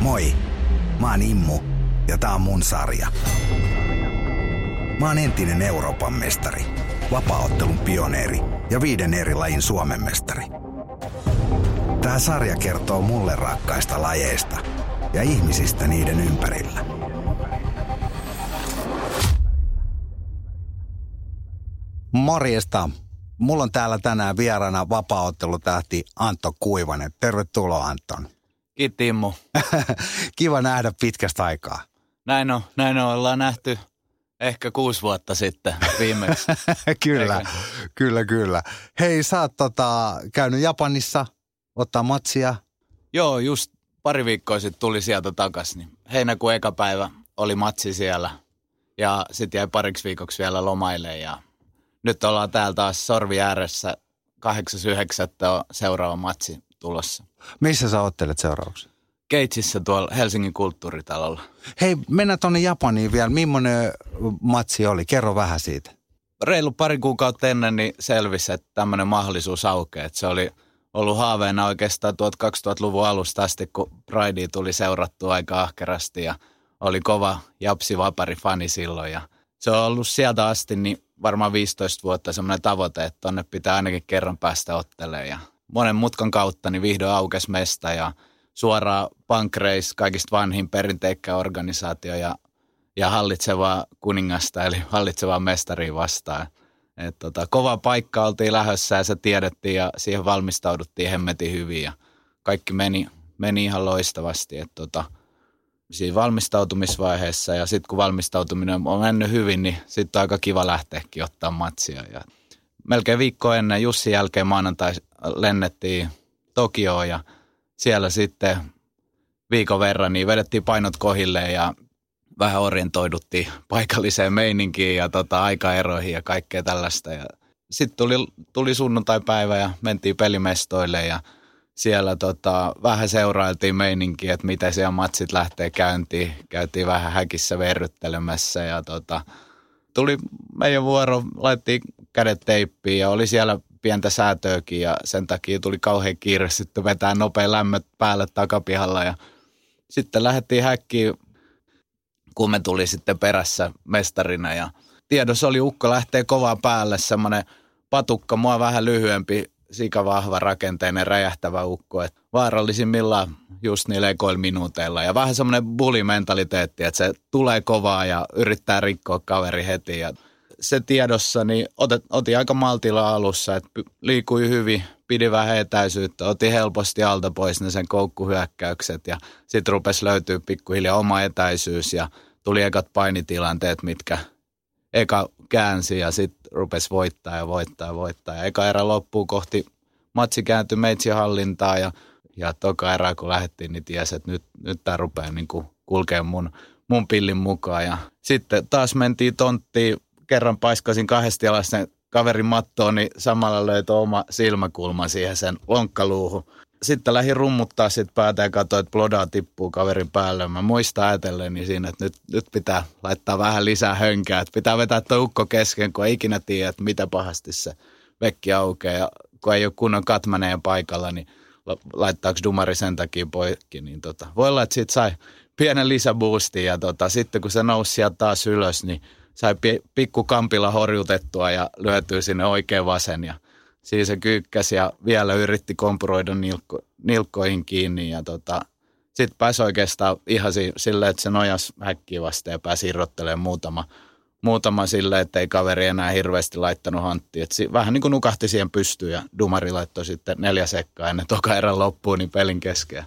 Moi, mä oon Immu ja tää on mun sarja. Mä oon entinen Euroopan mestari, vapaaottelun pioneeri ja viiden eri lajin Suomen mestari. Tää sarja kertoo mulle rakkaista lajeista ja ihmisistä niiden ympärillä. Morjesta. Mulla on täällä tänään vieraana vapaaottelutähti Antto Kuivanen. Tervetuloa Anton. Kiitti Immu. Kiva nähdä pitkästä aikaa. Näin on, näin on. Ollaan nähty ehkä kuusi vuotta sitten viimeksi. kyllä, Eikä? kyllä, kyllä. Hei, sä oot tota, käynyt Japanissa ottaa matsia. Joo, just pari viikkoa sitten tuli sieltä takaisin. Niin heinäkuun eka päivä oli matsi siellä ja sitten jäi pariksi viikoksi vielä lomaille ja nyt ollaan täällä taas sorvi ääressä 8.9. on seuraava matsi tulossa. Missä sä ottelet seuraavaksi? Keitsissä tuolla Helsingin kulttuuritalolla. Hei, mennään tonne Japaniin vielä. Millainen matsi oli? Kerro vähän siitä. reilu pari kuukautta ennen niin selvisi, että tämmöinen mahdollisuus aukeaa. Että se oli ollut haaveena oikeastaan tuot 2000-luvun alusta asti, kun Pridea tuli seurattua aika ahkerasti ja oli kova Japsi Vapari fani silloin. Ja se on ollut sieltä asti niin varmaan 15 vuotta semmoinen tavoite, että tonne pitää ainakin kerran päästä ottelemaan. Ja monen mutkan kautta niin vihdoin aukesi mesta ja suoraan Pankreis, kaikista vanhin perinteikkä organisaatio ja ja hallitsevaa kuningasta, eli hallitsevaa mestaria vastaan. Et tota, kova paikka oltiin lähössä ja se tiedettiin ja siihen valmistauduttiin hemmetin hyvin ja kaikki meni, meni ihan loistavasti. Et tota, siinä valmistautumisvaiheessa ja sitten kun valmistautuminen on mennyt hyvin, niin sitten on aika kiva lähteäkin ottaa matsia. Ja melkein viikko ennen Jussin jälkeen maanantai lennettiin Tokioon ja siellä sitten viikon verran niin vedettiin painot kohille ja vähän orientoiduttiin paikalliseen meininkiin ja tota, aikaeroihin ja kaikkea tällaista. Ja sitten tuli, tuli sunnuntai-päivä ja mentiin pelimestoille ja siellä tota, vähän seurailtiin meininkiä, että miten siellä matsit lähtee käyntiin. Käytiin vähän häkissä verryttelemässä ja tota, tuli meidän vuoro, laitettiin kädet teippiin ja oli siellä pientä säätöäkin ja sen takia tuli kauhean kiire sitten vetää nopea lämmöt päälle takapihalla ja sitten lähdettiin häkkiin kun me tuli sitten perässä mestarina ja tiedossa oli ukko lähtee kovaa päälle, semmoinen patukka, mua vähän lyhyempi, sikavahva rakenteinen räjähtävä ukko, että vaarallisimmillaan just niillä ekoilla minuuteilla ja vähän semmoinen bulimentaliteetti, että se tulee kovaa ja yrittää rikkoa kaveri heti ja se tiedossa, niin otet, otin aika maltilla alussa, että liikui hyvin, pidi vähän etäisyyttä, otin helposti alta pois ne sen koukkuhyökkäykset ja sitten rupesi löytyä pikkuhiljaa oma etäisyys ja tuli ekat painitilanteet, mitkä eka käänsi ja sitten rupesi voittaa ja voittaa ja voittaa. Ja eka erä loppuu kohti, matsi kääntyi meitsi hallintaa ja, ja toka erä kun lähdettiin, niin tiesi, että nyt, nyt tämä rupeaa niin kulkemaan mun, mun pillin mukaan. Ja sitten taas mentiin tonttiin, kerran paiskasin kahdesti alas sen kaverin mattoon, niin samalla löytyi oma silmäkulma siihen sen lonkkaluuhun. Sitten lähdin rummuttaa sit päätä ja katsoin, että blodaa tippuu kaverin päälle. Mä muistan ajatelleni siinä, että nyt, nyt pitää laittaa vähän lisää hönkää. Että pitää vetää tuo ukko kesken, kun ei ikinä tiedä, että mitä pahasti se vekki aukeaa. Ja kun ei ole kunnon katmaneen paikalla, niin la- laittaako dumari sen takia poikki. Niin tota, voi olla, että siitä sai pienen lisäboostin ja tota, sitten kun se nousi sieltä taas ylös, niin sai pi- pikku kampilla horjutettua ja lyötyy sinne oikein vasen ja siinä se kyykkäsi ja vielä yritti kompuroida nilkko, nilkkoihin kiinni ja tota, sitten pääsi oikeastaan ihan si- silleen, että se nojas häkkiä vasta ja pääsi irrottelemaan muutama, muutama silleen, että ei kaveri enää hirveästi laittanut hanttia. Si- vähän niin kuin nukahti siihen pystyyn ja Dumari laittoi sitten neljä sekkaa ennen toka erän loppuun niin pelin kesken.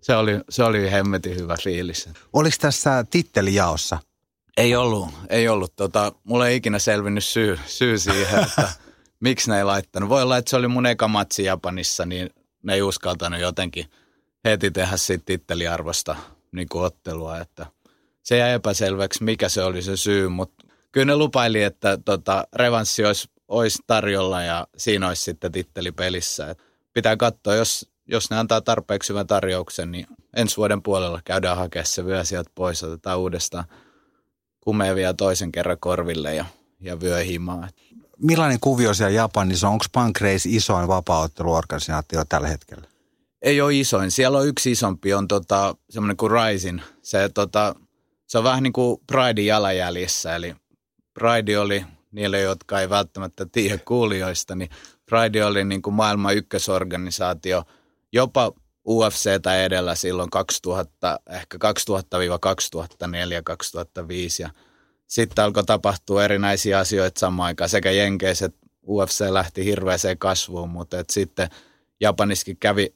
Se oli, se oli hemmetin hyvä fiilis. Oliko tässä tittelijaossa? Ei ollut, ei ollut. Tota, mulla ei ikinä selvinnyt syy, syy siihen, että miksi ne ei laittanut. Voi olla, että se oli mun eka matsi Japanissa, niin ne ei uskaltanut jotenkin heti tehdä siitä titteliarvosta niin kuin ottelua. Että se jäi epäselväksi, mikä se oli se syy, mutta kyllä ne lupaili, että tota, revanssi olisi, olisi tarjolla ja siinä olisi sitten titteli pelissä. Et pitää katsoa, jos, jos ne antaa tarpeeksi hyvän tarjouksen, niin ensi vuoden puolella käydään hakemaan se vyö sieltä pois, otetaan uudestaan kumea vielä toisen kerran korville ja, ja vyö himaa. Millainen kuvio siellä Japanissa on? Onko Pancrase isoin vapaaotteluorganisaatio tällä hetkellä? Ei ole isoin. Siellä on yksi isompi, on tota, semmoinen kuin Rising. Se, tota, se on vähän niin kuin Pridein jalanjäljissä, eli Pride oli niille, jotka ei välttämättä tiedä kuulijoista, niin Pride oli niin kuin maailman ykkösorganisaatio jopa UFCtä edellä silloin 2000, ehkä 2000-2004, 2005 ja sitten alkoi tapahtua erinäisiä asioita samaan aikaan. Sekä Jenkeiset UFC lähti hirveäseen kasvuun, mutta et sitten Japaniskin kävi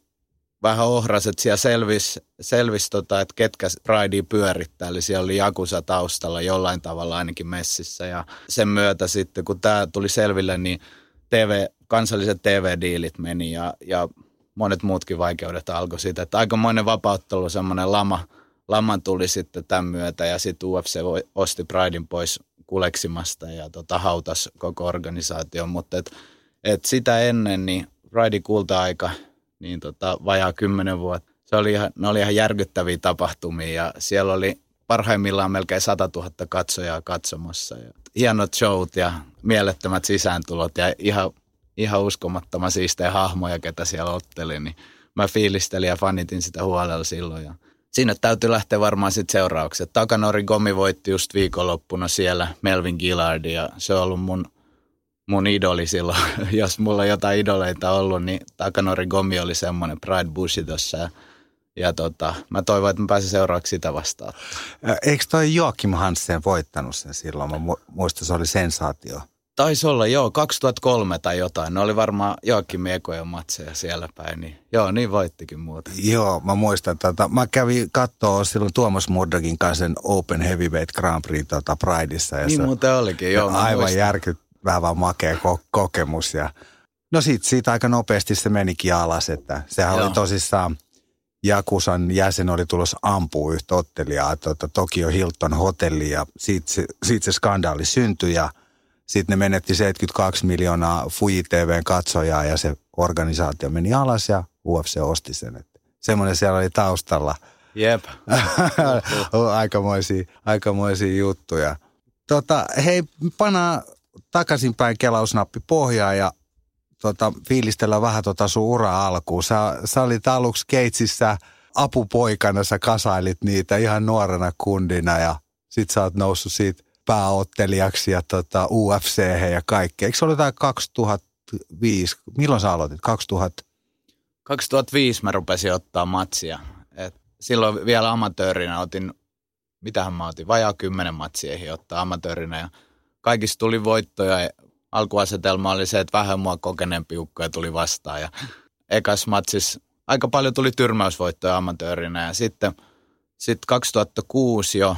vähän ohraset siellä selvisi, selvis tota, että ketkä Pridea pyörittää. Eli siellä oli Jakusa taustalla jollain tavalla ainakin messissä. Ja sen myötä sitten, kun tämä tuli selville, niin TV, kansalliset TV-diilit meni ja, ja monet muutkin vaikeudet alkoi siitä. Että aikamoinen vapauttelu, semmoinen lama, laman tuli sitten tämän myötä ja sitten UFC osti Pridein pois kuleksimasta ja tota, hautas koko organisaation, mutta et, et sitä ennen niin Pridein kulta-aika, niin tota, vajaa kymmenen vuotta, se oli ihan, ne oli ihan järkyttäviä tapahtumia ja siellä oli parhaimmillaan melkein 100 000 katsojaa katsomassa. Ja hienot showt ja mielettömät sisääntulot ja ihan, ihan uskomattoman siistejä hahmoja, ketä siellä otteli, niin mä fiilistelin ja fanitin sitä huolella silloin. Ja sinne täytyy lähteä varmaan sitten seuraukset. Takanori Gomi voitti just viikonloppuna siellä Melvin Gillard ja se on ollut mun, mun idoli silloin. Jos mulla jotain idoleita ollut, niin Takanori Gomi oli semmoinen Pride Bushitossa ja ja tota, mä toivon, että mä pääsen seuraavaksi sitä vastaan. Eikö toi Joakim Hansen voittanut sen silloin? Mä muistan, se oli sensaatio. Taisi olla, joo, 2003 tai jotain. Ne oli varmaan Joakim Ekojen matseja siellä päin. Niin, joo, niin voittikin muuten. Joo, mä muistan. Tota, mä kävin katsoa silloin Tuomas Murdogin kanssa sen Open Heavyweight Grand Prix tota, Prideissa. Ja niin se, muuten olikin, joo. Aivan järkyttävä makea ko- kokemus. Ja, no sit siitä aika nopeasti se menikin alas, että sehän joo. oli tosissaan – Jakusan jäsen oli tulossa ampuu yhtä ottelijaa tuota, Tokio Hilton hotelli ja siitä se, siitä se skandaali syntyi ja sitten ne menetti 72 miljoonaa Fuji TVn katsojaa ja se organisaatio meni alas ja UFC osti sen. Että semmoinen siellä oli taustalla. Jep. aikamoisia, aikamoisia juttuja. Tota, hei, pana takaisinpäin kelausnappi pohjaa ja tota, fiilistellä vähän tota sun ura alkuun. Sä, sä olit aluksi Keitsissä apupoikana, sä kasailit niitä ihan nuorena kundina ja sit sä oot noussut siitä pääottelijaksi ja tota, UFC ja kaikkea. Eikö se ollut jotain 2005? Milloin sä aloitit? 2000? 2005 mä rupesin ottaa matsia. Et silloin vielä amatöörinä otin, mitähän mä otin, vajaa kymmenen matsia ottaa amatöörinä ja kaikista tuli voittoja alkuasetelma oli se, että vähän mua kokeneempi ukkoja tuli vastaan ja ekas matsis aika paljon tuli tyrmäysvoittoja amatöörinä ja sitten sitten 2006 jo,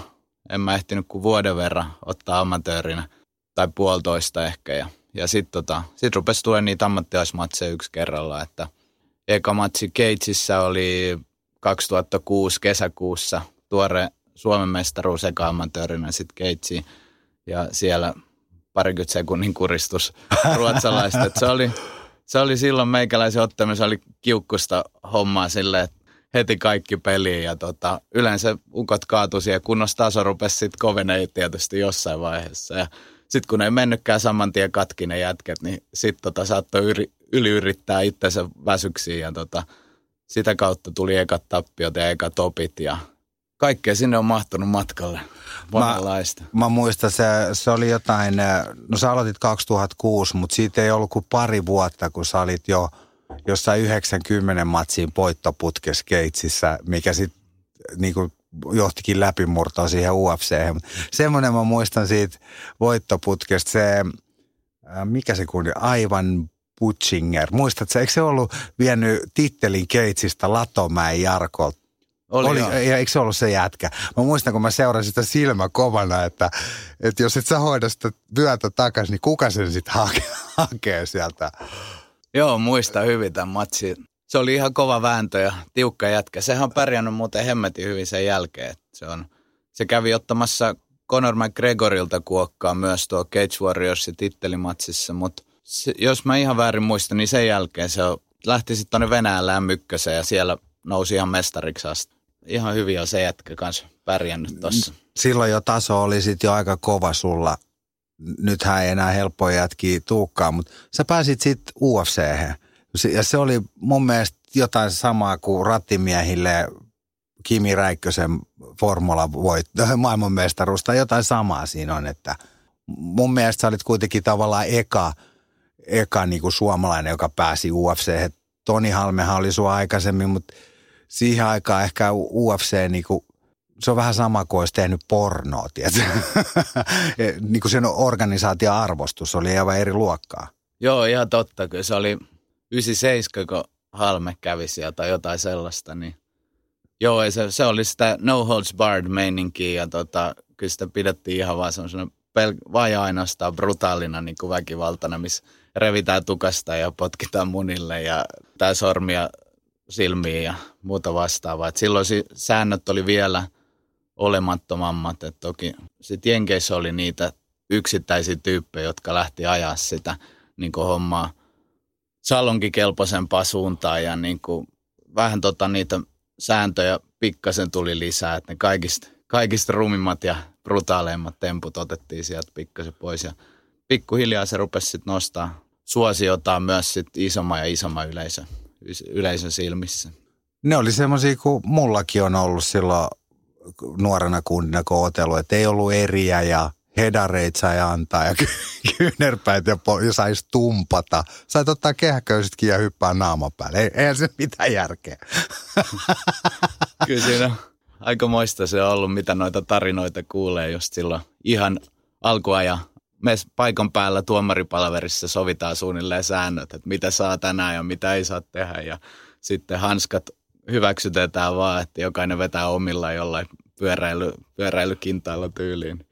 en mä ehtinyt kuin vuoden verran ottaa amatöörinä tai puolitoista ehkä ja, ja sitten tota, sit rupesi tulemaan niitä ammattilaismatseja yksi kerralla, että eka matsi Keitsissä oli 2006 kesäkuussa tuore Suomen mestaruus eka amatöörinä sitten Keitsiin ja siellä parikymmentä sekunnin kuristus ruotsalaista. se, oli, se oli silloin meikäläisen ottamisen, oli kiukkusta hommaa silleen, että heti kaikki peliin ja tota, yleensä ukot kaatui siihen, kunnossa taso rupesi sitten kovenee tietysti jossain vaiheessa. Ja sitten kun ei mennytkään saman tien katki ne jätket, niin sitten tota, saattoi yri, yliyrittää itsensä väsyksiin ja tota, sitä kautta tuli ekat tappiot ja ekat opit ja kaikkea sinne on mahtunut matkalle. Monenlaista. Mä, mä muistan, se, se oli jotain, no sä aloitit 2006, mutta siitä ei ollut kuin pari vuotta, kun sä olit jo jossain 90 matsiin poittoputkes Keitsissä, mikä sitten niin johtikin läpimurtoa siihen UFC. Semmoinen mä muistan siitä voittoputkesta, se, mikä se kundi, aivan Butchinger. Muistatko, eikö se ollut vienyt tittelin Keitsistä Latomäen Jarkolta? Oli, oli ja eikö se ollut se jätkä? Mä muistan, kun mä seurasin sitä silmä kovana, että, että jos et sä hoida sitä vyötä takaisin, niin kuka sen sitten hakee, hakee sieltä? Joo, muista hyvin tämän matsin. Se oli ihan kova vääntö ja tiukka jätkä. Sehän on pärjännyt muuten hemmetin hyvin sen jälkeen. Se, on, se kävi ottamassa Conor McGregorilta kuokkaa myös tuo Cage Warriorsin tittelimatsissa, mutta se, jos mä ihan väärin muistan, niin sen jälkeen se on, lähti sitten tuonne Venäjän mykköseen ja siellä nousi ihan mestariksi asti ihan hyvin on se jätkä kanssa pärjännyt tuossa. Silloin jo taso oli sitten jo aika kova sulla. Nythän ei enää helppoja jätkiä tuukkaa, mutta sä pääsit sitten ufc Ja se oli mun mielestä jotain samaa kuin rattimiehille Kimi Räikkösen formula voit, maailmanmestaruus tai jotain samaa siinä on, että mun mielestä sä olit kuitenkin tavallaan eka, eka niin kuin suomalainen, joka pääsi UFC. Toni Halmehan oli sua aikaisemmin, mutta siihen aikaan ehkä UFC niin kuin, se on vähän sama kuin olisi tehnyt pornoa, niin kuin sen organisaation arvostus oli aivan eri luokkaa. Joo, ihan totta. Kyllä se oli 97, kun Halme kävi sieltä tai jotain sellaista, niin joo, se, se oli sitä no holds barred meininkiä ja tota, kyllä sitä pidettiin ihan vaan semmoisena pel- vai ainoastaan brutaalina niin kuin väkivaltana, missä revitään tukasta ja potkitaan munille ja tää sormia silmiin ja muuta vastaavaa. Et silloin si- säännöt oli vielä olemattomammat. Et toki sitten Jenkeissä oli niitä yksittäisiä tyyppejä, jotka lähti ajaa sitä niin hommaa salonkikelpoisempaa suuntaan ja niin kuin vähän tota niitä sääntöjä pikkasen tuli lisää, että ne kaikista, kaikista rumimmat ja brutaaleimmat temput otettiin sieltä pikkasen pois ja pikkuhiljaa se rupesi sitten nostaa suosiotaan myös sit isomman ja isomman yleisön, yleisön silmissä. Ne oli semmoisia kuin mullakin on ollut silloin nuorena kundina, kun otellut, että ei ollut eriä ja hedareit sai antaa ja kyynärpäät ja, po- ja saisi tumpata. Sait ottaa kehäköisetkin ja hyppää naama päälle. Ei, eihän se mitään järkeä. Kyllä siinä aika moista se on ollut, mitä noita tarinoita kuulee just silloin ihan alkuajan me paikan päällä tuomaripalverissa sovitaan suunnilleen säännöt, että mitä saa tänään ja mitä ei saa tehdä. Ja sitten hanskat hyväksytetään vaan, että jokainen vetää omilla jollain pyöräily, pyöräilykintailla tyyliin.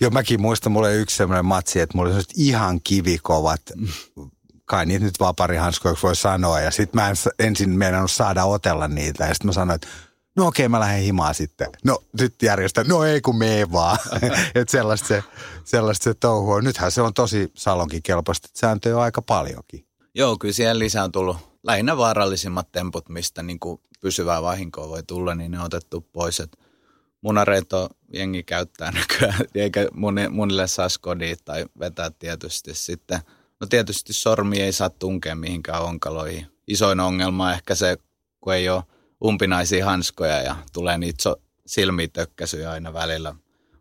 Joo, mäkin muistan, mulla oli yksi sellainen matsi, että mulla oli ihan kivikovat, kai niitä nyt vaparihanskoiksi voi sanoa. Ja sitten mä en ensin meinannut saada otella niitä. Ja sitten mä sanoin, että no okei, mä lähden himaan sitten. No nyt järjestä, no ei kun mee vaan. että sellaista se, sellaista se touhu on. Nythän se on tosi salonkin kelpoista, että sääntöjä on aika paljonkin. Joo, kyllä siihen lisää on tullut lähinnä vaarallisimmat temput, mistä niin kuin pysyvää vahinkoa voi tulla, niin ne on otettu pois. Et munareito jengi käyttää nykyään, eikä munille saa skodia tai vetää tietysti sitten. No tietysti sormi ei saa tunkea mihinkään onkaloihin. Isoin ongelma on ehkä se, kun ei ole umpinaisia hanskoja ja tulee niitä so- aina välillä.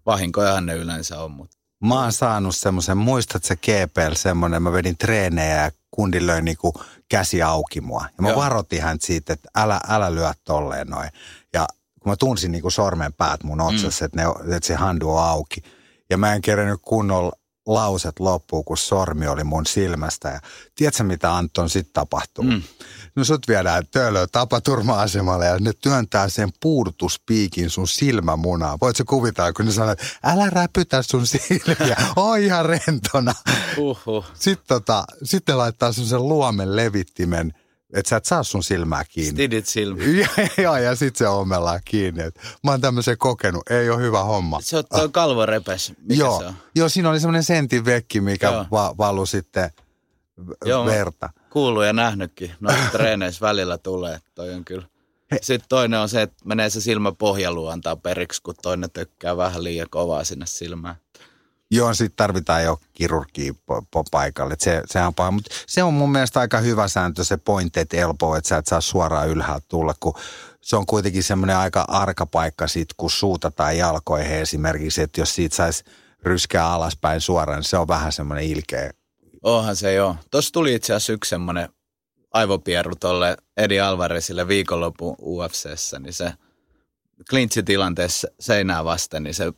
Vahinkojahan ne yleensä on, mutta Mä oon saanut semmoisen, muistat se GPL semmoinen, mä vedin treenejä ja kundi löi niinku käsi auki mua. Ja mä Joo. varoitin hän siitä, että älä, älä lyö tolleen noin. Ja kun mä tunsin niinku sormen päät mun otsassa, mm. että, ne, että se handu on auki. Ja mä en kerännyt kunnolla lauset loppuu, kun sormi oli mun silmästä. Ja tiedätkö, mitä Anton sitten tapahtuu? Mm. No sut viedään töölöön tapaturma-asemalle ja ne työntää sen puudutuspiikin sun silmämunaan. Voit sä kuvitella, kun ne sanoo, että älä räpytä sun silmiä, oo ihan rentona. Uhuh. Sitten tota, sitten laittaa sen luomen levittimen – että sä et saa sun silmää kiinni. Stidit silmä. Joo, ja sit se ommellaan kiinni. Et mä oon tämmöisen kokenut, ei ole hyvä homma. Se on toi kalvorepes, mikä Joo. se on? Joo, siinä oli semmoinen sentin vekki, mikä va- valui sitten Joo, verta. Kuuluu ja nähnytkin. Noissa treeneissä välillä tulee, toi on kyllä. He. Sitten toinen on se, että menee se silmä pohjaluun antaa periksi, kun toinen tökkää vähän liian kovaa sinne silmään. Joo, sitten tarvitaan jo kirurgia paikalle. Se, sehän on paha. Mutta se on mun mielestä aika hyvä sääntö, se pointed elbow, että sä et saa suoraan ylhäältä tulla, kun se on kuitenkin semmoinen aika arka paikka sit, kun suutataan jalkoihin esimerkiksi, että jos siitä saisi ryskää alaspäin suoraan, niin se on vähän semmoinen ilkeä. Onhan se joo. Tuossa tuli itse asiassa yksi semmoinen aivopierru tolle Edi Alvarezille viikonlopun UFCssä, niin se klintsitilanteessa seinää vasten, niin se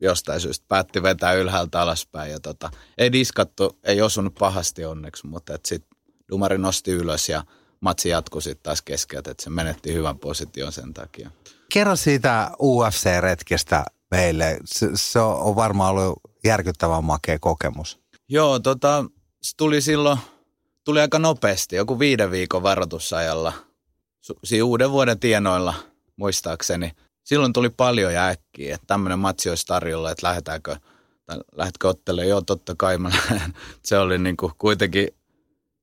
jostain syystä päätti vetää ylhäältä alaspäin. Ja tota, ei diskattu, ei osunut pahasti onneksi, mutta sitten Dumari nosti ylös ja matsi jatkui sitten taas keskeltä, että se menetti hyvän position sen takia. Kerro siitä UFC-retkestä meille. Se, se on varmaan ollut järkyttävän makea kokemus. Joo, tota, se tuli silloin, tuli aika nopeasti, joku viiden viikon varoitusajalla. Siinä uuden vuoden tienoilla, muistaakseni – silloin tuli paljon ja äkkiä, että tämmöinen matsi olisi tarjolla, että lähdetäänkö, lähdetkö ottelemaan, joo totta kai mä lähden. Se oli niin kuin kuitenkin,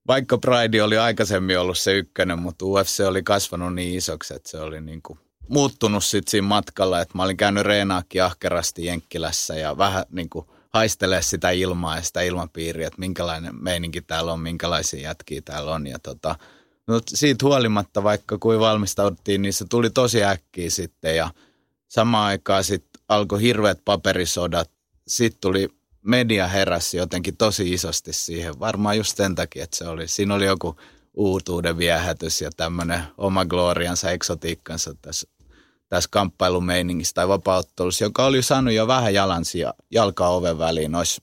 vaikka Pride oli aikaisemmin ollut se ykkönen, mutta UFC oli kasvanut niin isoksi, että se oli niin kuin muuttunut sitten siinä matkalla, että mä olin käynyt reenaakin ahkerasti Jenkkilässä ja vähän niin kuin haistelee sitä ilmaa ja sitä ilmapiiriä, että minkälainen meininki täällä on, minkälaisia jätkiä täällä on. Ja tota, No siitä huolimatta, vaikka kuin valmistauduttiin, niin se tuli tosi äkkiä sitten ja samaan aikaan sitten alkoi hirveät paperisodat. Sitten tuli media heräsi jotenkin tosi isosti siihen. Varmaan just sen takia, että se oli, siinä oli joku uutuuden viehätys ja tämmöinen oma gloriansa, eksotiikkansa tässä, tässä kamppailumeiningissä tai vapauttelussa, joka oli saanut jo vähän jalansia jalkaa oven väliin noissa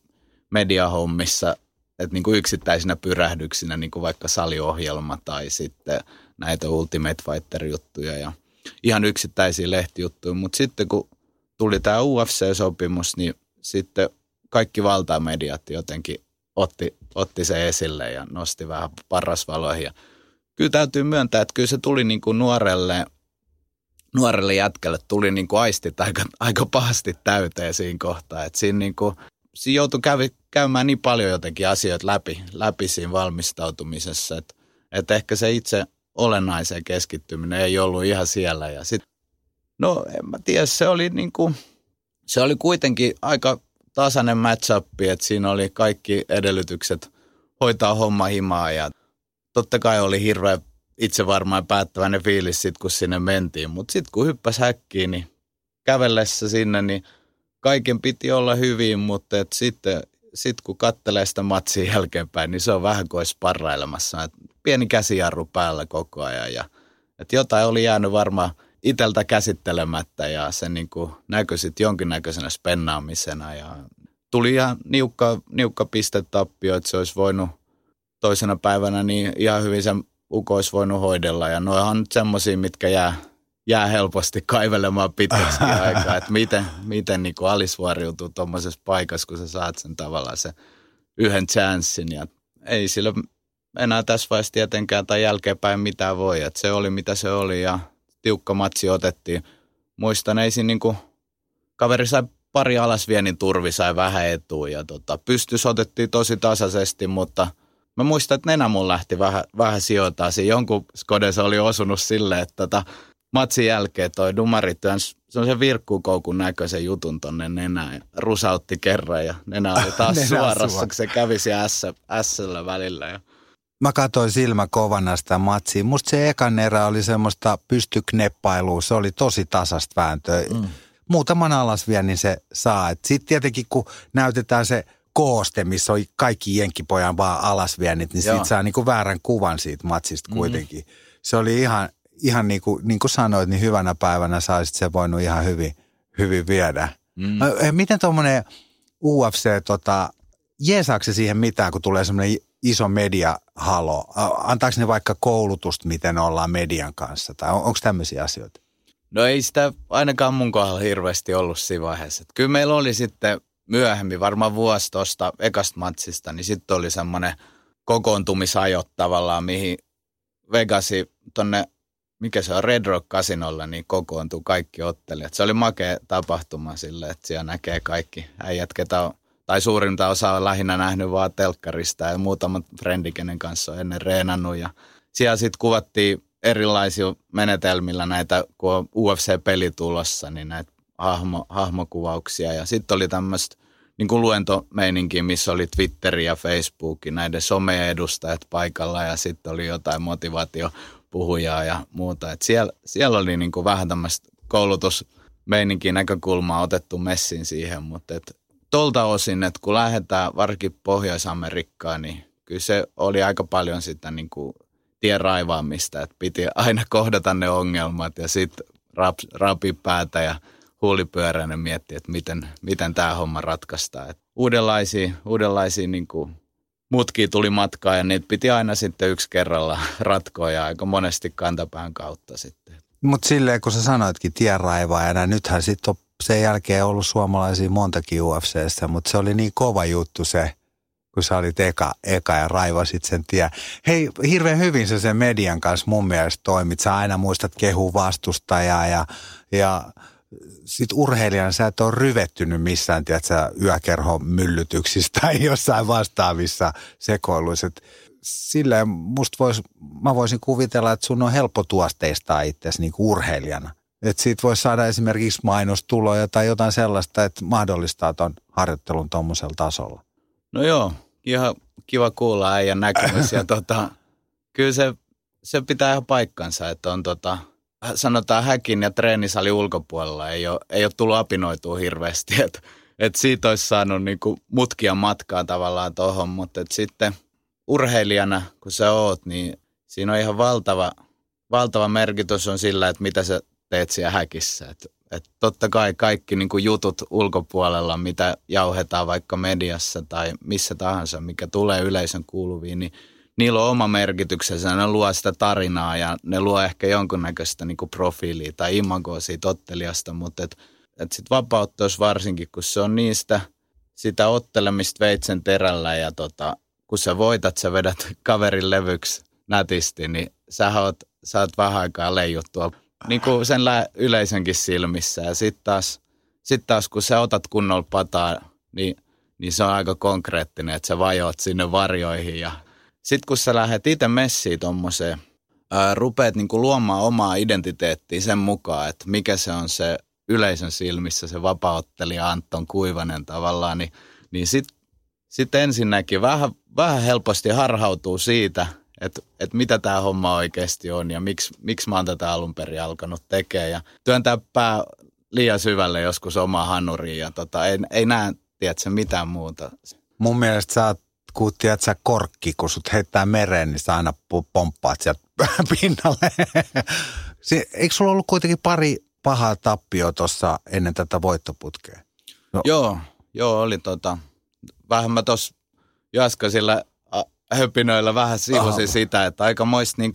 mediahommissa, että niin kuin yksittäisinä pyrähdyksinä, niin kuin vaikka saliohjelma tai sitten näitä Ultimate Fighter-juttuja ja ihan yksittäisiä lehtijuttuja. Mutta sitten kun tuli tämä UFC-sopimus, niin sitten kaikki valtamediat jotenkin otti, otti se esille ja nosti vähän parasvaloihin. Ja kyllä täytyy myöntää, että kyllä se tuli niin kuin nuorelle, nuorelle jätkälle tuli niin kuin aistit aika, aika pahasti täyteen siinä kohtaa. Että siinä, niin kuin, siinä joutui kävi, käymään niin paljon jotenkin asioita läpi, läpi siinä valmistautumisessa, että, että ehkä se itse olennaiseen keskittyminen ei ollut ihan siellä. Ja sit, no en mä tiedä, se oli niin kuin, se oli kuitenkin aika tasainen match että siinä oli kaikki edellytykset hoitaa homma himaa ja totta kai oli hirveä itse varmaan päättäväinen fiilis sit, kun sinne mentiin. Mutta sitten kun hyppäs häkkiin, niin kävellessä sinne, niin kaiken piti olla hyvin, mutta et sitten sit kun kattelee sitä matsia jälkeenpäin, niin se on vähän kuin olisi parrailemassa. Et pieni käsijarru päällä koko ajan ja et jotain oli jäänyt varmaan iteltä käsittelemättä ja se niin näkyi sitten jonkinnäköisenä spennaamisena ja tuli ihan niukka, niukka pistetappio, että se olisi voinut toisena päivänä niin ihan hyvin sen uko olisi voinut hoidella ja noihan on nyt semmoisia, mitkä jää, jää helposti kaivelemaan pitkäksi aikaa, että miten, miten niin alisvuoriutuu tuommoisessa paikassa, kun sä saat sen tavallaan se yhden chanssin ja ei sillä enää tässä vaiheessa tietenkään tai jälkeenpäin mitään voi, että se oli mitä se oli ja tiukka matsi otettiin. Muistan, ei siinä niin kuin, kaveri sai pari alasvienin turvi sai vähän etua ja tota, pystys otettiin tosi tasaisesti, mutta mä muistan, että nenä mun lähti vähän, vähän sijoittaa. Siinä jonkun skodessa oli osunut silleen, että tota, matsin jälkeen toi dumari työns se virkkuukoukun näköisen jutun tonne nenään rusautti kerran ja nenä oli taas suorassa, kun se kävi siellä S, välillä. Ja Mä katsoin silmä kovana sitä matsia. Musta se ekan erä oli semmoista pystykneppailua. Se oli tosi tasasta vääntöä. Mm. Muutaman alasvien niin se saa. Sitten tietenkin kun näytetään se kooste, missä on kaikki jenkkipojan vaan alasviennit, niin siitä saa niinku väärän kuvan siitä matsista mm-hmm. kuitenkin. Mm. Se oli ihan, ihan niin kuin, niin kuin sanoit, niin hyvänä päivänä saisit se voinut ihan hyvin, hyvin viedä. Mm. Miten tuommoinen UFC, tota, jeesaako se siihen mitään, kun tulee semmoinen iso mediahalo? Antaako ne vaikka koulutusta, miten ollaan median kanssa? Tai on, onko tämmöisiä asioita? No ei sitä ainakaan mun kohdalla hirveästi ollut siinä vaiheessa. Kyllä meillä oli sitten myöhemmin, varmaan vuosi tuosta ekasta matsista, niin sitten oli semmoinen kokoontumisajot tavallaan, mihin Vegasi tonne, mikä se on, Red Rock Casinolla, niin kokoontuu kaikki ottelijat. Se oli makea tapahtuma sille, että siellä näkee kaikki äijät, ketä on tai suurinta osa on lähinnä nähnyt vaan telkkarista ja muutamat frendi, kenen kanssa on ennen reenannut. Ja siellä sitten kuvattiin erilaisia menetelmillä näitä, kun on UFC-peli tulossa, niin näitä hahmo, hahmokuvauksia. Ja sitten oli tämmöistä niin kuin luentomeininki, missä oli Twitteri ja Facebook, näiden some-edustajat paikalla ja sitten oli jotain motivaatiopuhujaa ja muuta. Et siellä, siellä oli niin kuin vähän tämmöistä koulutusmeininkin näkökulmaa otettu messiin siihen, mutta et tolta osin, että kun lähdetään varsinkin Pohjois-Amerikkaan, niin kyllä se oli aika paljon sitä niin kuin tien raivaamista, että piti aina kohdata ne ongelmat ja sitten rap, rapi päätä ja huulipyöräinen miettiä, että miten, miten tämä homma ratkaistaan. Et uudenlaisia, uudenlaisia niin kuin mutkia tuli matkaan ja niitä piti aina sitten yksi kerralla ratkoa ja aika monesti kantapään kautta sitten. Mutta silleen, kun sä sanoitkin tienraivaajana, nythän sitten on sen jälkeen ollut suomalaisia montakin UFCstä, mutta se oli niin kova juttu se, kun sä olit eka, eka ja raivasit sen tie. Hei, hirveän hyvin sä sen median kanssa mun mielestä toimit. Sä aina muistat kehu vastustajaa ja, ja sit urheilijana sä et ole ryvettynyt missään, tiedätkö, yökerhon myllytyksistä tai jossain vastaavissa sekoiluissa. Silleen musta vois, mä voisin kuvitella, että sun on helppo tuosteistaa itsesi niin urheilijana. Että siitä voisi saada esimerkiksi mainostuloja tai jotain sellaista, että mahdollistaa tuon harjoittelun tuommoisella tasolla. No joo, ihan kiva kuulla äijän näkemys. ja tota, kyllä se se pitää ihan paikkansa, että on tota, sanotaan häkin ja treenisali ulkopuolella ei ole, ei ole tullut apinoitua hirveästi, että et siitä olisi saanut niinku mutkia matkaa tavallaan tuohon, mutta et sitten urheilijana, kun sä oot, niin siinä on ihan valtava, valtava merkitys on sillä, että mitä sä teet siellä häkissä. Et, et totta kai kaikki niinku jutut ulkopuolella, mitä jauhetaan vaikka mediassa tai missä tahansa, mikä tulee yleisön kuuluviin, niin niillä on oma merkityksensä, ne luo sitä tarinaa ja ne luo ehkä jonkunnäköistä niinku profiilia tai imagoa siitä ottelijasta, mutta et, et sit vapautteus varsinkin, kun se on niistä sitä ottelemista veitsen terällä ja tota, kun sä voitat, sä vedät kaverin levyksi nätisti, niin sä oot, sä oot vähän aikaa leijuttua niin kuin sen lä- yleisönkin silmissä. Ja sitten taas, sit taas, kun sä otat kunnolla pataa, niin, niin se on aika konkreettinen, että sä vajoat sinne varjoihin ja sitten kun sä lähdet itse messiin tuommoiseen, rupeat niinku luomaan omaa identiteettiä sen mukaan, että mikä se on se yleisön silmissä se vapauttelija Anton Kuivanen tavallaan, niin, niin sitten sit ensinnäkin vähän, vähän helposti harhautuu siitä, että, että mitä tämä homma oikeasti on ja miksi, miksi mä oon tätä alun perin alkanut tekemään. Ja työntää pää liian syvälle joskus omaa hanuriin ja tota, ei, ei näe, tiedätkö, mitään muuta. Mun mielestä sä oot kun tiedät sä korkki, kun sut heittää mereen, niin sä aina pomppaat sieltä pinnalle. Eikö sulla ollut kuitenkin pari pahaa tappio tuossa ennen tätä voittoputkea? No. Joo, joo oli tota, vähän mä tuossa Jaskasilla höpinöillä vähän sivusin sitä, että aika moista niin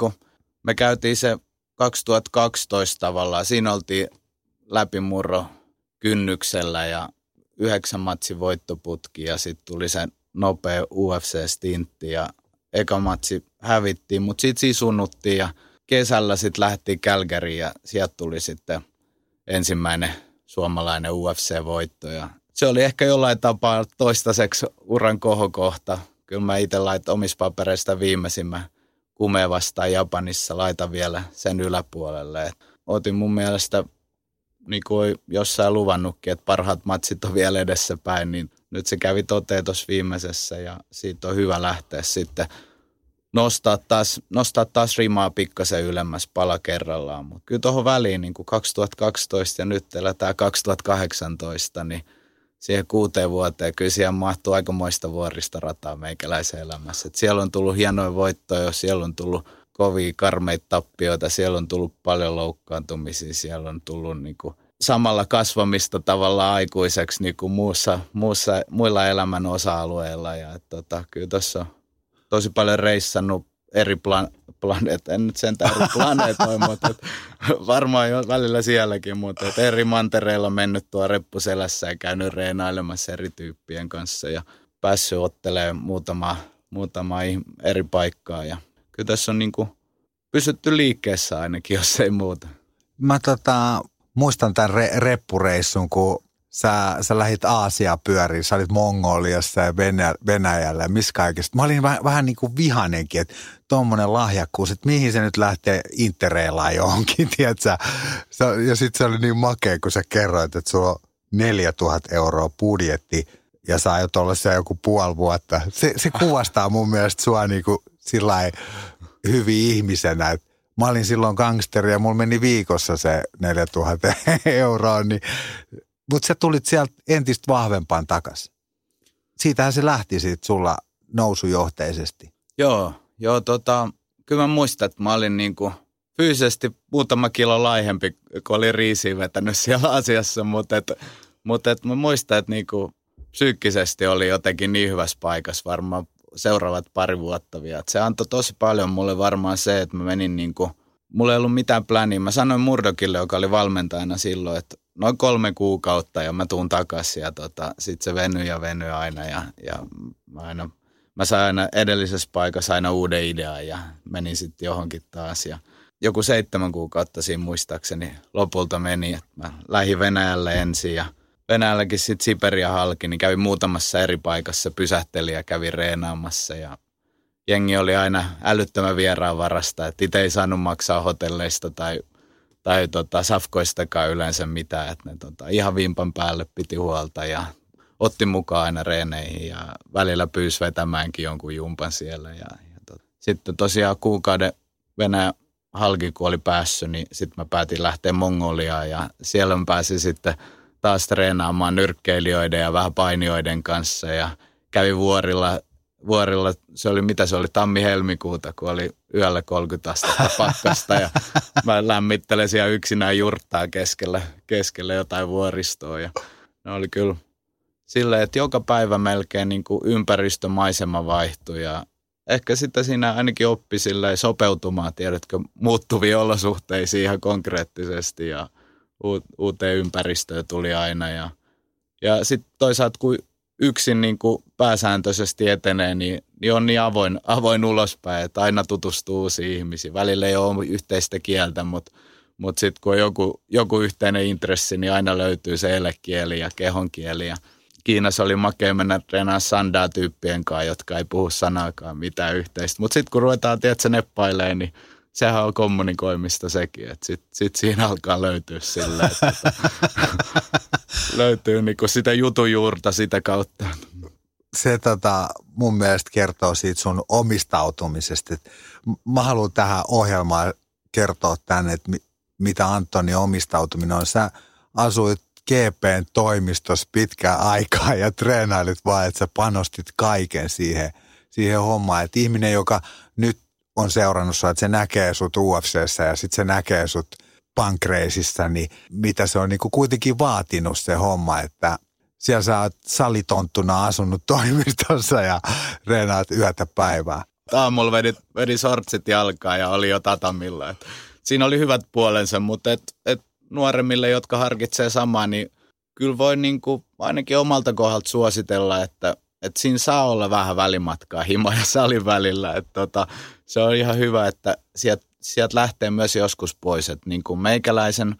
me käytiin se 2012 tavallaan, siinä oltiin läpimurro kynnyksellä ja yhdeksän matsin voittoputki ja sitten tuli se nopea UFC-stintti ja eka matsi hävittiin, mutta sitten sisunnuttiin ja kesällä sitten lähti Kälkäriin ja sieltä tuli sitten ensimmäinen suomalainen UFC-voitto ja se oli ehkä jollain tapaa toistaiseksi uran kohokohta. Kyllä mä itse laitan omissa papereista viimeisimmän kumeen vastaan Japanissa, laitan vielä sen yläpuolelle. Et otin mun mielestä, niin kuin jossain luvannutkin, että parhaat matsit on vielä edessäpäin, niin nyt se kävi toteen tuossa viimeisessä ja siitä on hyvä lähteä sitten nostaa taas, nostaa taas rimaa pikkasen ylemmäs pala kerrallaan. Mutta kyllä tuohon väliin niin kuin 2012 ja nyt eletään 2018, niin siihen kuuteen vuoteen kyllä siihen mahtuu aikamoista vuorista rataa meikäläisen elämässä. Et siellä on tullut hienoja voittoja, siellä on tullut kovia karmeita tappioita, siellä on tullut paljon loukkaantumisia, siellä on tullut niin kuin samalla kasvamista tavallaan aikuiseksi niin kuin muussa, muussa, muilla elämän osa-alueilla. Ja, tota, kyllä tuossa on tosi paljon reissannut eri plan, planeet, en nyt sentään eri planeetoja, mutta et, varmaan jo välillä sielläkin, mutta et eri mantereilla mennyt tuo reppuselässä ja käynyt reenailemassa eri tyyppien kanssa ja päässyt ottelemaan muutama, muutama eri paikkaa ja kyllä tässä on niin kuin pysytty liikkeessä ainakin, jos ei muuta. Mä tota, muistan tämän re- reppureissun, kun sä, sä lähit Aasia pyöriin, sä olit Mongoliassa ja Venä, Venäjällä ja missä kaikesta. Mä olin vähän, vähän niin kuin vihanenkin, että tuommoinen lahjakkuus, että mihin se nyt lähtee interreilaan johonkin, tiedätkö? Ja sitten se oli niin makea, kun sä kerroit, että sulla on 4000 euroa budjetti ja sä aiot olla siellä joku puoli vuotta. Se, se kuvastaa mun mielestä sua niin kuin sillä hyvin ihmisenä, että mä olin silloin gangsteri ja mulla meni viikossa se 4000 euroa, niin, mutta sä tulit sieltä entistä vahvempaan takas. Siitähän se lähti siitä sulla nousujohteisesti. Joo, joo tota, kyllä mä muistan, että mä olin niinku fyysisesti muutama kilo laihempi, kun olin riisiin vetänyt siellä asiassa, mutta et, mutta et mä muistan, että niinku psyykkisesti oli jotenkin niin hyvässä paikassa varmaan seuraavat pari vuotta vielä. Et se antoi tosi paljon mulle varmaan se, että mä menin niin kuin, mulla ei ollut mitään pläniä. Mä sanoin Murdokille, joka oli valmentajana silloin, että noin kolme kuukautta ja mä tuun takaisin ja tota, sitten se venyi ja venyi aina ja, ja mä aina, mä sain aina edellisessä paikassa aina uuden idean ja menin sitten johonkin taas ja joku seitsemän kuukautta siinä muistaakseni lopulta meni, että mä lähdin Venäjälle ensin ja Venäjälläkin sitten Siberia halki, niin kävin muutamassa eri paikassa, pysähteli ja kävi reenaamassa ja jengi oli aina älyttömän vieraan varasta, että itse ei saanut maksaa hotelleista tai, tai tota, safkoistakaan yleensä mitään, että ne tota, ihan vimpan päälle piti huolta ja otti mukaan aina reeneihin ja välillä pyysi vetämäänkin jonkun jumpan siellä ja, ja tota. sitten tosiaan kuukauden Venäjä halki kun oli päässyt, niin sitten mä päätin lähteä Mongoliaan ja siellä mä pääsin sitten taas treenaamaan nyrkkeilijöiden ja vähän painijoiden kanssa. Ja kävin vuorilla, vuorilla, se oli mitä se oli, tammi-helmikuuta, kun oli yöllä 30 astetta pakkasta ja mä lämmittelen siellä yksinään jurttaa keskellä, keskellä jotain vuoristoa. Ja ne oli kyllä silleen, että joka päivä melkein niin kuin ympäristömaisema vaihtui ja ehkä sitten siinä ainakin oppi sopeutumaan, tiedätkö, muuttuviin olosuhteisiin ihan konkreettisesti ja uuteen ympäristöön tuli aina. Ja, ja sitten toisaalta kun yksin niin kuin pääsääntöisesti etenee, niin, niin on niin avoin, avoin ulospäin, että aina tutustuu uusiin ihmisiin. Välillä ei ole yhteistä kieltä, mutta mutta sitten kun on joku, joku yhteinen intressi, niin aina löytyy se elekieli ja kehonkieli. Ja Kiinassa oli makea mennä treenaamaan sandaa tyyppien kanssa, jotka ei puhu sanaakaan mitään yhteistä. Mutta sitten kun ruvetaan, tiedätkö, neppailee, niin sehän on kommunikoimista sekin. Että sitten sit siinä alkaa löytyä sille, että löytyy niinku sitä jutujuurta sitä kautta. Se tota, mun mielestä kertoo siitä sun omistautumisesta. mä haluan tähän ohjelmaan kertoa tänne, että mitä Antoni omistautuminen on. Sä asuit GPn toimistossa pitkään aikaa ja treenailit vaan, että sä panostit kaiken siihen, siihen hommaan. Että ihminen, joka nyt on seurannut sua, että se näkee sut UFCssä ja sitten se näkee sut pankreisissa, niin mitä se on niin kuin kuitenkin vaatinut se homma, että siellä sä oot salitonttuna asunut toimistossa ja reenaat yötä päivää. Aamulla vedi, vedi sortsit jalkaa ja oli jo tatamilla. Et siinä oli hyvät puolensa, mutta et, et nuoremmille, jotka harkitsee samaa, niin kyllä voi niin kuin ainakin omalta kohdalta suositella, että, että siinä saa olla vähän välimatkaa himo ja salin välillä. Että tota, se on ihan hyvä, että sieltä sielt lähtee myös joskus pois. Että niin kuin meikäläisen,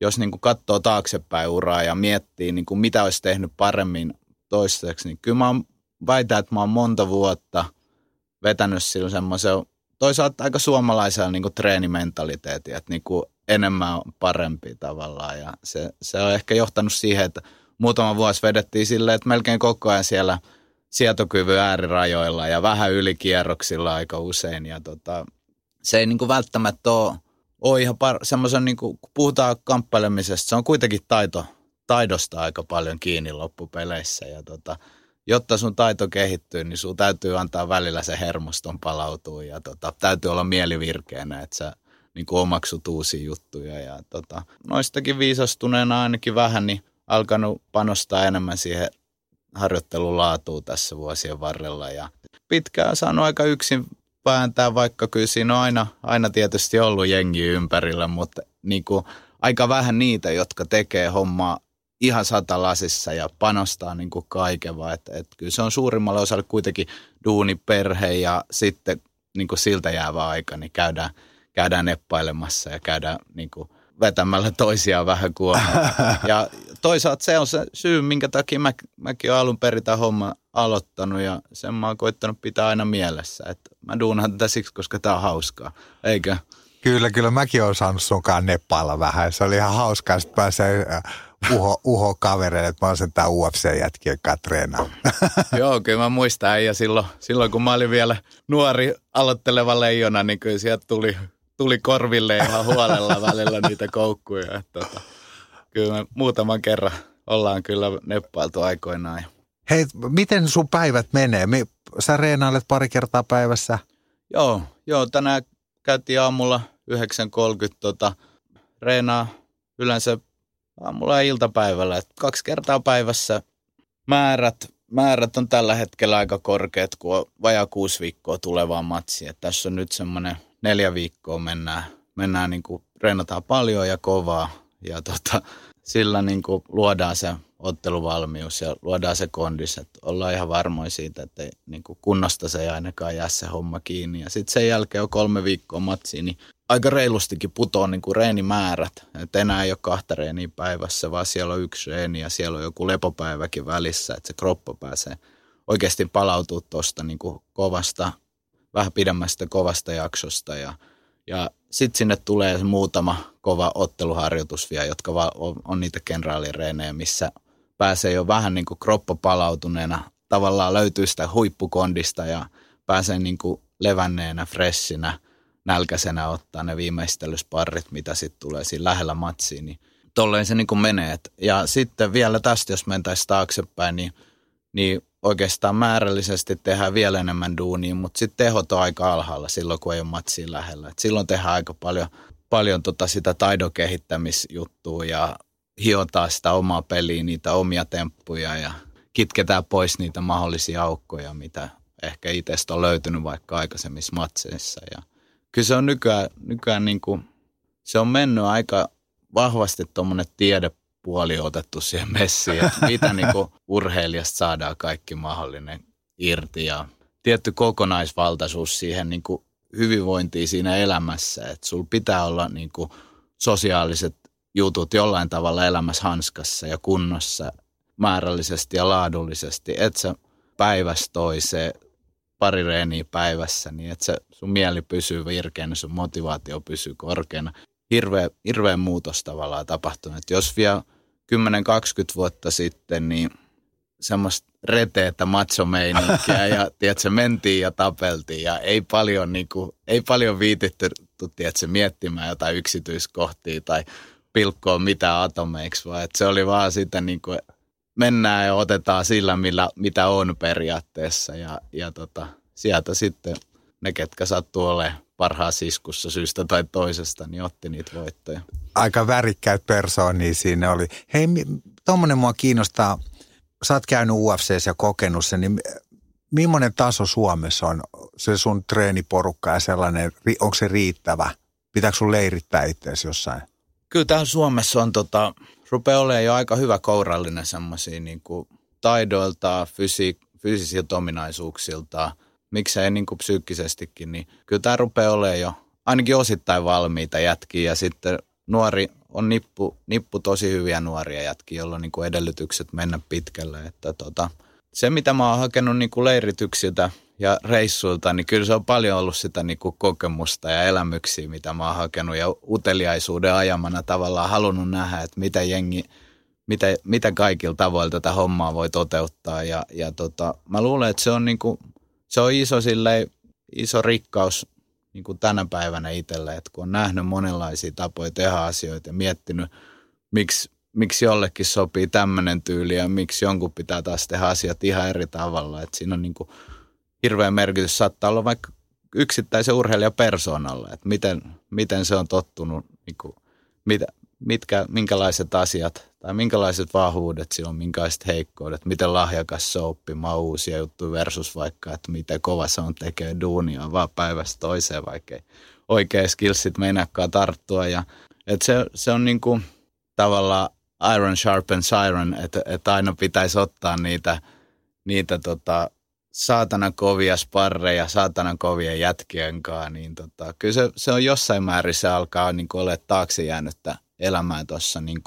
jos niin kuin katsoo taaksepäin uraa ja miettii, niin kuin mitä olisi tehnyt paremmin toistaiseksi, niin kyllä mä väitän, että mä oon monta vuotta vetänyt sillä semmoisen toisaalta aika suomalaisella niin kuin treenimentaliteetin, että niin kuin enemmän on parempi tavallaan. Ja se, se on ehkä johtanut siihen, että muutama vuosi vedettiin silleen, että melkein koko ajan siellä sietokyvyn äärirajoilla ja vähän ylikierroksilla aika usein. Ja tota, se ei niin kuin välttämättä ole, ole ihan par- semmoisen, niin kuin, kun puhutaan kamppailemisesta, se on kuitenkin taito, taidosta aika paljon kiinni loppupeleissä. Ja tota, jotta sun taito kehittyy, niin sun täytyy antaa välillä se hermoston palautua ja tota, täytyy olla mielivirkeänä, että sä niin kuin omaksut uusia juttuja. Ja tota, noistakin viisastuneena ainakin vähän, niin alkanut panostaa enemmän siihen harjoittelun laatuun tässä vuosien varrella. Ja pitkään saanut aika yksin vääntää, vaikka kyllä siinä on aina, aina tietysti ollut jengi ympärillä, mutta niin kuin aika vähän niitä, jotka tekee hommaa ihan satalasissa ja panostaa niin kuin kaiken, vaan että, että kyllä se on suurimmalle osalle kuitenkin duuni, perhe ja sitten niin kuin siltä jäävä aika, niin käydään, käydään neppailemassa ja käydään niin kuin vetämällä toisiaan vähän kuomaa. Ja toisaalta se on se syy, minkä takia mä, mäkin olen alun perin tämän homman aloittanut ja sen mä oon koittanut pitää aina mielessä. Että mä duunan tätä siksi, koska tää on hauskaa, eikö? Kyllä, kyllä mäkin olen saanut sunkaan neppailla vähän. Se oli ihan hauskaa, että pääsee äh, uho, uho kavereille, että mä oon sen tää UFC-jätkien kanssa Joo, kyllä mä muistan. Ja silloin, silloin, kun mä olin vielä nuori aloitteleva leijona, niin kyllä sieltä tuli, tuli korville ihan huolella välillä niitä koukkuja. Että, tota, kyllä me muutaman kerran ollaan kyllä neppailtu aikoinaan. Hei, miten sun päivät menee? Sä reenailet pari kertaa päivässä? Joo, joo tänään käytiin aamulla 9.30 tota, reenaa yleensä aamulla ja iltapäivällä. Et kaksi kertaa päivässä määrät, määrät on tällä hetkellä aika korkeat, kun on vajaa kuusi viikkoa tulevaan matsiin. Et tässä on nyt semmoinen neljä viikkoa mennään, mennään niin kuin, reenataan paljon ja kovaa. Ja tota, sillä niin kuin, luodaan se otteluvalmius ja luodaan se kondis, että ollaan ihan varmoja siitä, että ei, niin kuin kunnosta se ei ainakaan jää se homma kiinni. Ja sitten sen jälkeen on kolme viikkoa matsiin, niin aika reilustikin putoaa niin kuin reenimäärät. Et enää ei ole kahta reeniä päivässä, vaan siellä on yksi reeni ja siellä on joku lepopäiväkin välissä, että se kroppa pääsee oikeasti palautuu tuosta niin kovasta, vähän pidemmästä kovasta jaksosta ja, ja sitten sinne tulee muutama kova otteluharjoitus vielä, jotka on, on niitä kenraalireenejä, missä pääsee jo vähän niin kuin kroppa palautuneena, tavallaan löytyy sitä huippukondista ja pääsee niin kuin levänneenä, freshinä – nälkäisenä ottaa ne viimeistelysparrit, mitä sitten tulee siinä lähellä matsiin, niin tolleen se niin kuin menee. Ja sitten vielä tästä, jos mentäisiin taaksepäin, niin, niin oikeastaan määrällisesti tehdään vielä enemmän duunia, mutta sitten tehot on aika alhaalla silloin, kun ei ole matsiin lähellä. Et silloin tehdään aika paljon, paljon tota sitä taidon kehittämisjuttua ja hiotaan sitä omaa peliä, niitä omia temppuja ja kitketään pois niitä mahdollisia aukkoja, mitä ehkä itsestä on löytynyt vaikka aikaisemmissa matseissa. Ja kyllä se on nykyään, nykyään niin kuin, se on mennyt aika vahvasti tuommoinen tiedepuoli otettu siihen messiin, että mitä niin kuin urheilijasta saadaan kaikki mahdollinen irti ja tietty kokonaisvaltaisuus siihen niin kuin hyvinvointiin siinä elämässä, että sulla pitää olla niin kuin sosiaaliset jutut jollain tavalla elämässä hanskassa ja kunnossa määrällisesti ja laadullisesti, että sä päivästä toiseen pari reeniä päivässä, niin että se sun mieli pysyy virkeänä, sun motivaatio pysyy korkeana. Hirveä, hirveä muutos tavallaan tapahtunut. Et jos vielä 10-20 vuotta sitten, niin semmoista reteetä matsomeininkiä ja tiedätkö, mentiin ja tapeltiin ja ei paljon, niin kuin, ei paljon viititty tiedätkö, miettimään jotain yksityiskohtia tai pilkkoa mitä atomeiksi, vaan että se oli vaan sitä niin kuin, mennään ja otetaan sillä, millä, mitä on periaatteessa. Ja, ja tota, sieltä sitten ne, ketkä sattuu olemaan parhaassa iskussa syystä tai toisesta, niin otti niitä voittoja. Aika värikkäitä persoonia siinä oli. Hei, tuommoinen mua kiinnostaa. Sä oot käynyt UFC ja kokenut sen, niin millainen taso Suomessa on se sun treeniporukka ja sellainen, onko se riittävä? Pitääkö sun leirittää itseäsi jossain? Kyllä täällä Suomessa on tota, rupeaa olemaan jo aika hyvä kourallinen semmoisia niin taidoilta, fysi, fyysisiltä ominaisuuksilta, miksei niin kuin psyykkisestikin, niin kyllä tämä rupeaa olemaan jo ainakin osittain valmiita jätkiä ja sitten nuori on nippu, nippu tosi hyviä nuoria jätkiä, joilla on niin kuin edellytykset mennä pitkälle. Että tota, se, mitä mä oon hakenut niin kuin leirityksiltä ja reissuilta, niin kyllä se on paljon ollut sitä niin kuin kokemusta ja elämyksiä, mitä mä oon hakenut ja uteliaisuuden ajamana tavallaan halunnut nähdä, että mitä jengi, mitä, mitä kaikilla tavoilla tätä hommaa voi toteuttaa ja, ja tota, mä luulen, että se on, niin kuin, se on iso, silleen, iso rikkaus niin kuin tänä päivänä itselle, että kun on nähnyt monenlaisia tapoja tehdä asioita ja miettinyt, miksi, miksi jollekin sopii tämmöinen tyyli ja miksi jonkun pitää taas tehdä asiat ihan eri tavalla, että siinä on niin kuin, hirveä merkitys. Saattaa olla vaikka yksittäisen urheilijapersoonalle, että miten, miten se on tottunut, niin kuin, mit, mitkä, minkälaiset asiat tai minkälaiset vahvuudet sillä on, minkälaiset heikkoudet, miten lahjakas se on oppimaan uusia juttuja versus vaikka, että miten kova se on tekee duunia vaan päivästä toiseen, vaikka ei oikein skillsit meinaakaan tarttua. Ja, että se, se on niin kuin, tavallaan iron sharpens iron, että, että aina pitäisi ottaa niitä, niitä tota, saatana kovia sparreja, saatana kovia jätkien kanssa, niin tota, kyllä se, se, on jossain määrin se alkaa niin olla taakse jäänyttä elämää tuossa niin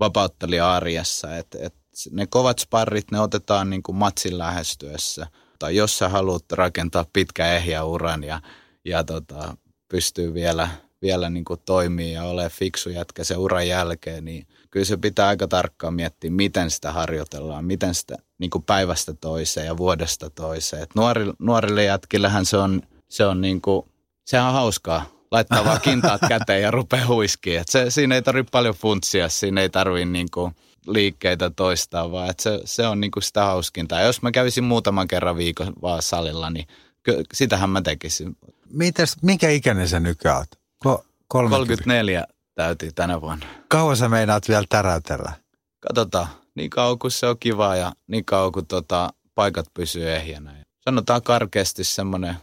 vapauttelija-arjessa. Et, et ne kovat sparrit, ne otetaan niin kuin matsin lähestyessä. Tai jos sä haluat rakentaa pitkä ehjä uran ja, ja tota, pystyy vielä, vielä niin kuin toimii ja ole fiksu jätkä sen uran jälkeen, niin kyllä se pitää aika tarkkaan miettiä, miten sitä harjoitellaan, miten sitä niin kuin päivästä toiseen ja vuodesta toiseen. Et nuori, nuorille jätkillähän se on, se on niin kuin, sehän on hauskaa. Laittaa vaan kintaat käteen ja rupeaa huiskiin. Et se, siinä ei tarvitse paljon funtsia, siinä ei tarvitse niin kuin liikkeitä toistaa, vaan et se, se on niin kuin sitä hauskinta. Ja jos mä kävisin muutaman kerran viikon vaan salilla, niin ky, sitähän mä tekisin. Mites, minkä ikäinen sä nykyään oot? 34 täytin tänä vuonna. Kauan sä meinaat vielä täräytellä? Katsotaan, niin kauan kuin se on kiva ja niin kauan kuin tota, paikat pysyy ehjänä. Sanotaan karkeasti semmoinen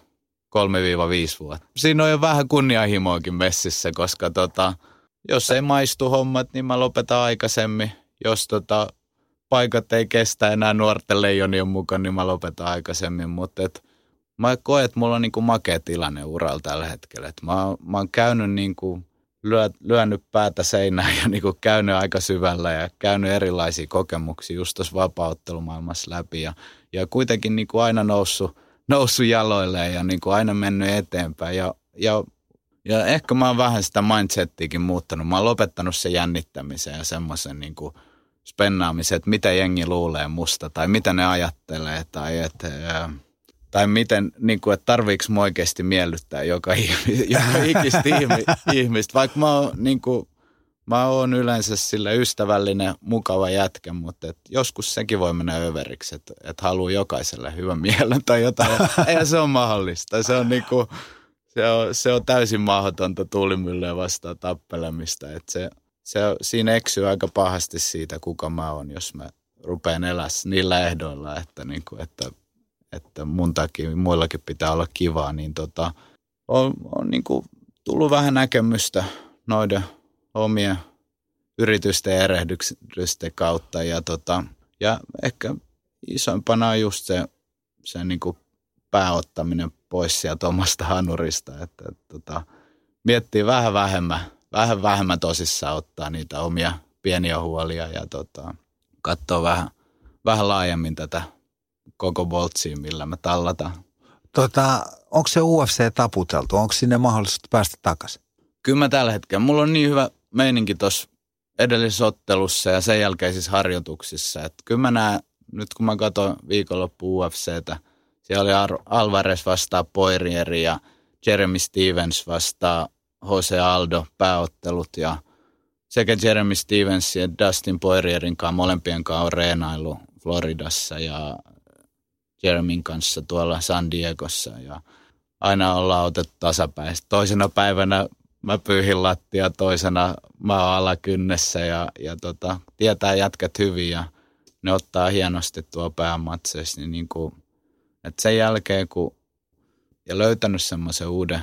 3-5 vuotta. Siinä on jo vähän kunnianhimoakin messissä, koska tota, jos ei maistu hommat, niin mä lopetan aikaisemmin. Jos tota, paikat ei kestä enää nuorten leijonien mukaan, niin mä lopetan aikaisemmin. Mutta mä koen, että mulla on niinku makea tilanne uralla tällä hetkellä. Et mä, mä oon käynyt niinku lyö, lyönyt päätä seinään ja niin kuin käynyt aika syvällä ja käynyt erilaisia kokemuksia just tuossa vapauttelumaailmassa läpi ja, ja kuitenkin niin kuin aina noussut, noussut jaloille ja niin kuin aina mennyt eteenpäin ja, ja, ja ehkä mä oon vähän sitä mindsettiäkin muuttanut. Mä oon lopettanut sen jännittämisen ja semmoisen niin kuin spennaamisen, että mitä jengi luulee musta tai mitä ne ajattelee tai että tai miten, niin kuin, että tarviiko oikeasti miellyttää joka, joka ikistä ihmistä, vaikka mä oon, niin kuin, mä oon yleensä sille ystävällinen, mukava jätkä, mutta et joskus sekin voi mennä överiksi, että et haluaa jokaiselle hyvän mielen tai jotain. Eihän se ole mahdollista. Se on, niinku, se on, se on täysin mahdotonta tuulimyllyä vastaan tappelemista. Et se, se, siinä eksyy aika pahasti siitä, kuka mä oon, jos mä rupean elää niillä ehdoilla, että, niinku, että, että mun takia muillakin pitää olla kivaa, niin tota, on, on niinku tullut vähän näkemystä noiden omien yritysten ja erehdysten kautta. Ja, tota, ja ehkä isoimpana on just se, se niin kuin pääottaminen pois sieltä omasta hanurista, että, että tota, miettii vähän vähemmän, vähän vähemmän tosissaan ottaa niitä omia pieniä huolia ja tota, katsoa vähän, vähän laajemmin tätä koko boltsia, millä me tallataan. Tota, onko se UFC taputeltu? Onko sinne mahdollisuus päästä takaisin? Kyllä mä tällä hetkellä. Mulla on niin hyvä meininki tuossa edellisessä ottelussa ja sen jälkeisissä harjoituksissa. Että kyllä mä näen, nyt kun mä katson viikonloppu UFCtä, siellä oli Alvarez vastaa Poirieri ja Jeremy Stevens vastaa Jose Aldo pääottelut ja sekä Jeremy Stevens ja Dustin Poirierin kanssa molempien kanssa on reenailu Floridassa ja Jeremyn kanssa tuolla San Diegossa ja aina ollaan otettu tasapäin. Toisena päivänä mä pyyhin lattia toisena mä oon alakynnessä ja, ja tota, tietää jätkät hyvin ja ne ottaa hienosti tuo päämatseissa. Niin, niin kuin, että sen jälkeen kun ja löytänyt semmoisen uuden,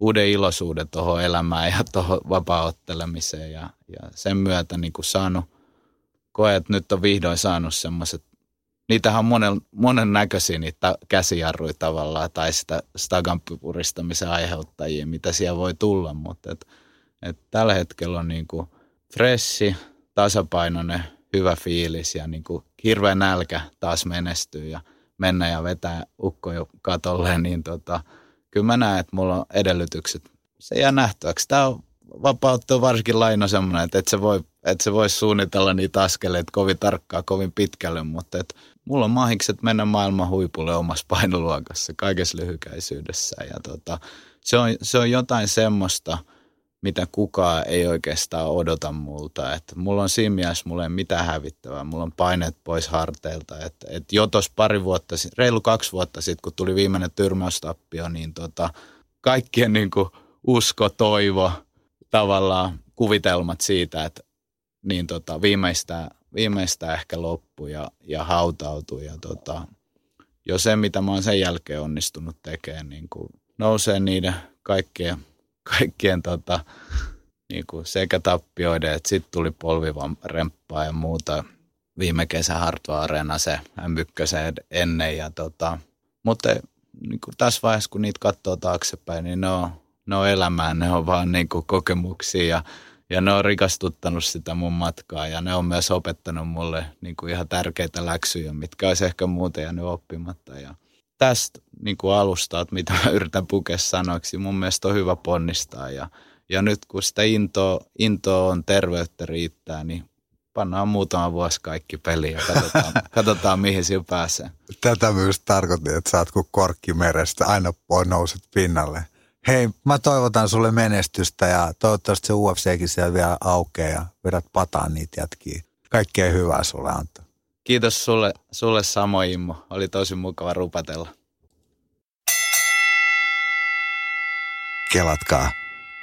uuden iloisuuden tuohon elämään ja tuohon vapaaottelemiseen ja, ja sen myötä niin kuin saanut, koe, että nyt on vihdoin saanut semmoiset niitähän on monen, monen näköisiä niitä käsijarruja tavallaan tai sitä stagan puristamisen aiheuttajia, mitä siellä voi tulla, mutta et, et tällä hetkellä on niinku fressi, tasapainoinen, hyvä fiilis ja niinku hirveä nälkä taas menestyy ja mennä ja vetää ukko jo katolle, niin tota, kyllä mä näen, että mulla on edellytykset. Se jää nähtäväksi. Tämä on vapautta varsinkin laina semmoinen, että et se voi että se voisi suunnitella niitä askeleita kovin tarkkaa, kovin pitkälle, mutta et mulla on mahikset mennä maailman huipulle omassa painoluokassa kaikessa lyhykäisyydessä. Ja tota, se, on, se on jotain semmoista, mitä kukaan ei oikeastaan odota multa. Et mulla on siinä mielessä, mulla ei mitään hävittävää. Mulla on paineet pois harteilta. Et, et jo tuossa pari vuotta, reilu kaksi vuotta sitten, kun tuli viimeinen tyrmäystappio, niin tota, kaikkien niin kuin usko, toivo, tavallaan kuvitelmat siitä, että niin tota, viimeistään, viimeistään ehkä loppu ja, ja hautautui. Ja tota, jo se, mitä mä oon sen jälkeen onnistunut tekemään, niin kuin nousee niiden kaikkien, kaikkien tota, niin kuin sekä tappioiden, että sitten tuli polvivan remppaa ja muuta. Viime kesä Hartwa Areena se m ennen. Ja tota, mutta niin kuin tässä vaiheessa, kun niitä katsoo taaksepäin, niin ne on, ne on elämää, ne on vaan niin kuin kokemuksia ja ja ne on rikastuttanut sitä mun matkaa ja ne on myös opettanut mulle niin kuin ihan tärkeitä läksyjä, mitkä olisi ehkä muuten jäänyt oppimatta. Ja tästä niin kuin alusta, että mitä mä yritän pukea sanoiksi, mun mielestä on hyvä ponnistaa. Ja, ja nyt kun sitä intoa, intoa on, terveyttä riittää, niin pannaan muutama vuosi kaikki peliin ja katsotaan, katsotaan mihin sillä pääsee. Tätä myös tarkoitin, että sä oot kuin korkki merestä, aina nouset pinnalle. Hei, mä toivotan sulle menestystä ja toivottavasti se UFCkin siellä vielä aukeaa ja vedät pataan niitä jätkiä. Kaikkea hyvää sulle Antto. Kiitos sulle, sulle samoin Immo. Oli tosi mukava rupatella. Kelatkaa.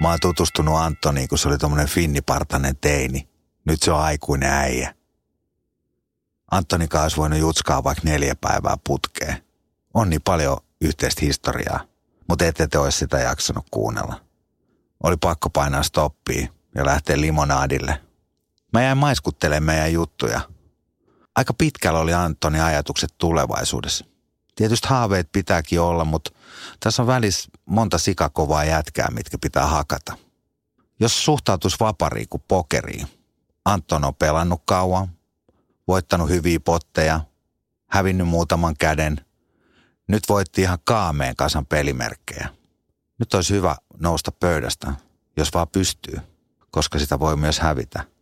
Mä oon tutustunut Antoniin, kun se oli tommonen finnipartainen teini. Nyt se on aikuinen äijä. Antoni kanssa voinut jutskaa vaikka neljä päivää putkeen. On niin paljon yhteistä historiaa mutta ette te olisi sitä jaksanut kuunnella. Oli pakko painaa stoppia ja lähteä limonaadille. Mä jäin maiskuttelemaan meidän juttuja. Aika pitkällä oli Antoni ajatukset tulevaisuudessa. Tietysti haaveet pitääkin olla, mutta tässä on välissä monta sikakovaa jätkää, mitkä pitää hakata. Jos suhtautuisi vapariin kuin pokeriin, Anton on pelannut kauan, voittanut hyviä potteja, hävinnyt muutaman käden – nyt voitti ihan kaameen kasan pelimerkkejä. Nyt olisi hyvä nousta pöydästä, jos vaan pystyy, koska sitä voi myös hävitä.